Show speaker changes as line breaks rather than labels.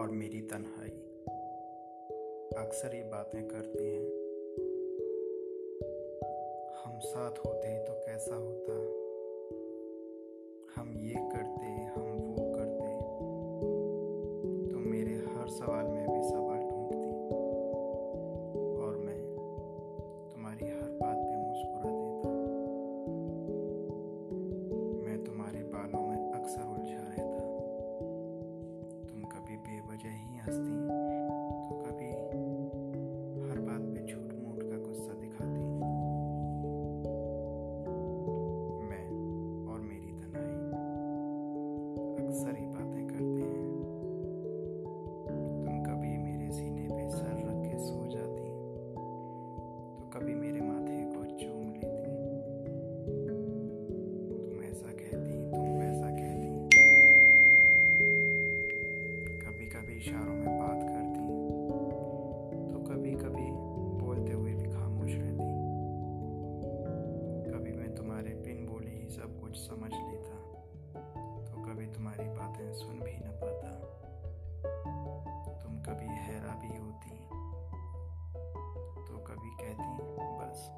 और मेरी तन्हाई। अक्सर ये बातें करते हैं। हम साथ होते तो कैसा होता? हम ये करते, हम वो करते। तो मेरे हर सवाल everlasting. इशारों में बात करती तो कभी कभी बोलते हुए भी खामोश रहती कभी मैं तुम्हारे बिन बोले ही सब कुछ समझ लेता। तो कभी तुम्हारी बातें सुन भी न पाता। तुम कभी हैरा भी होती तो कभी कहती बस।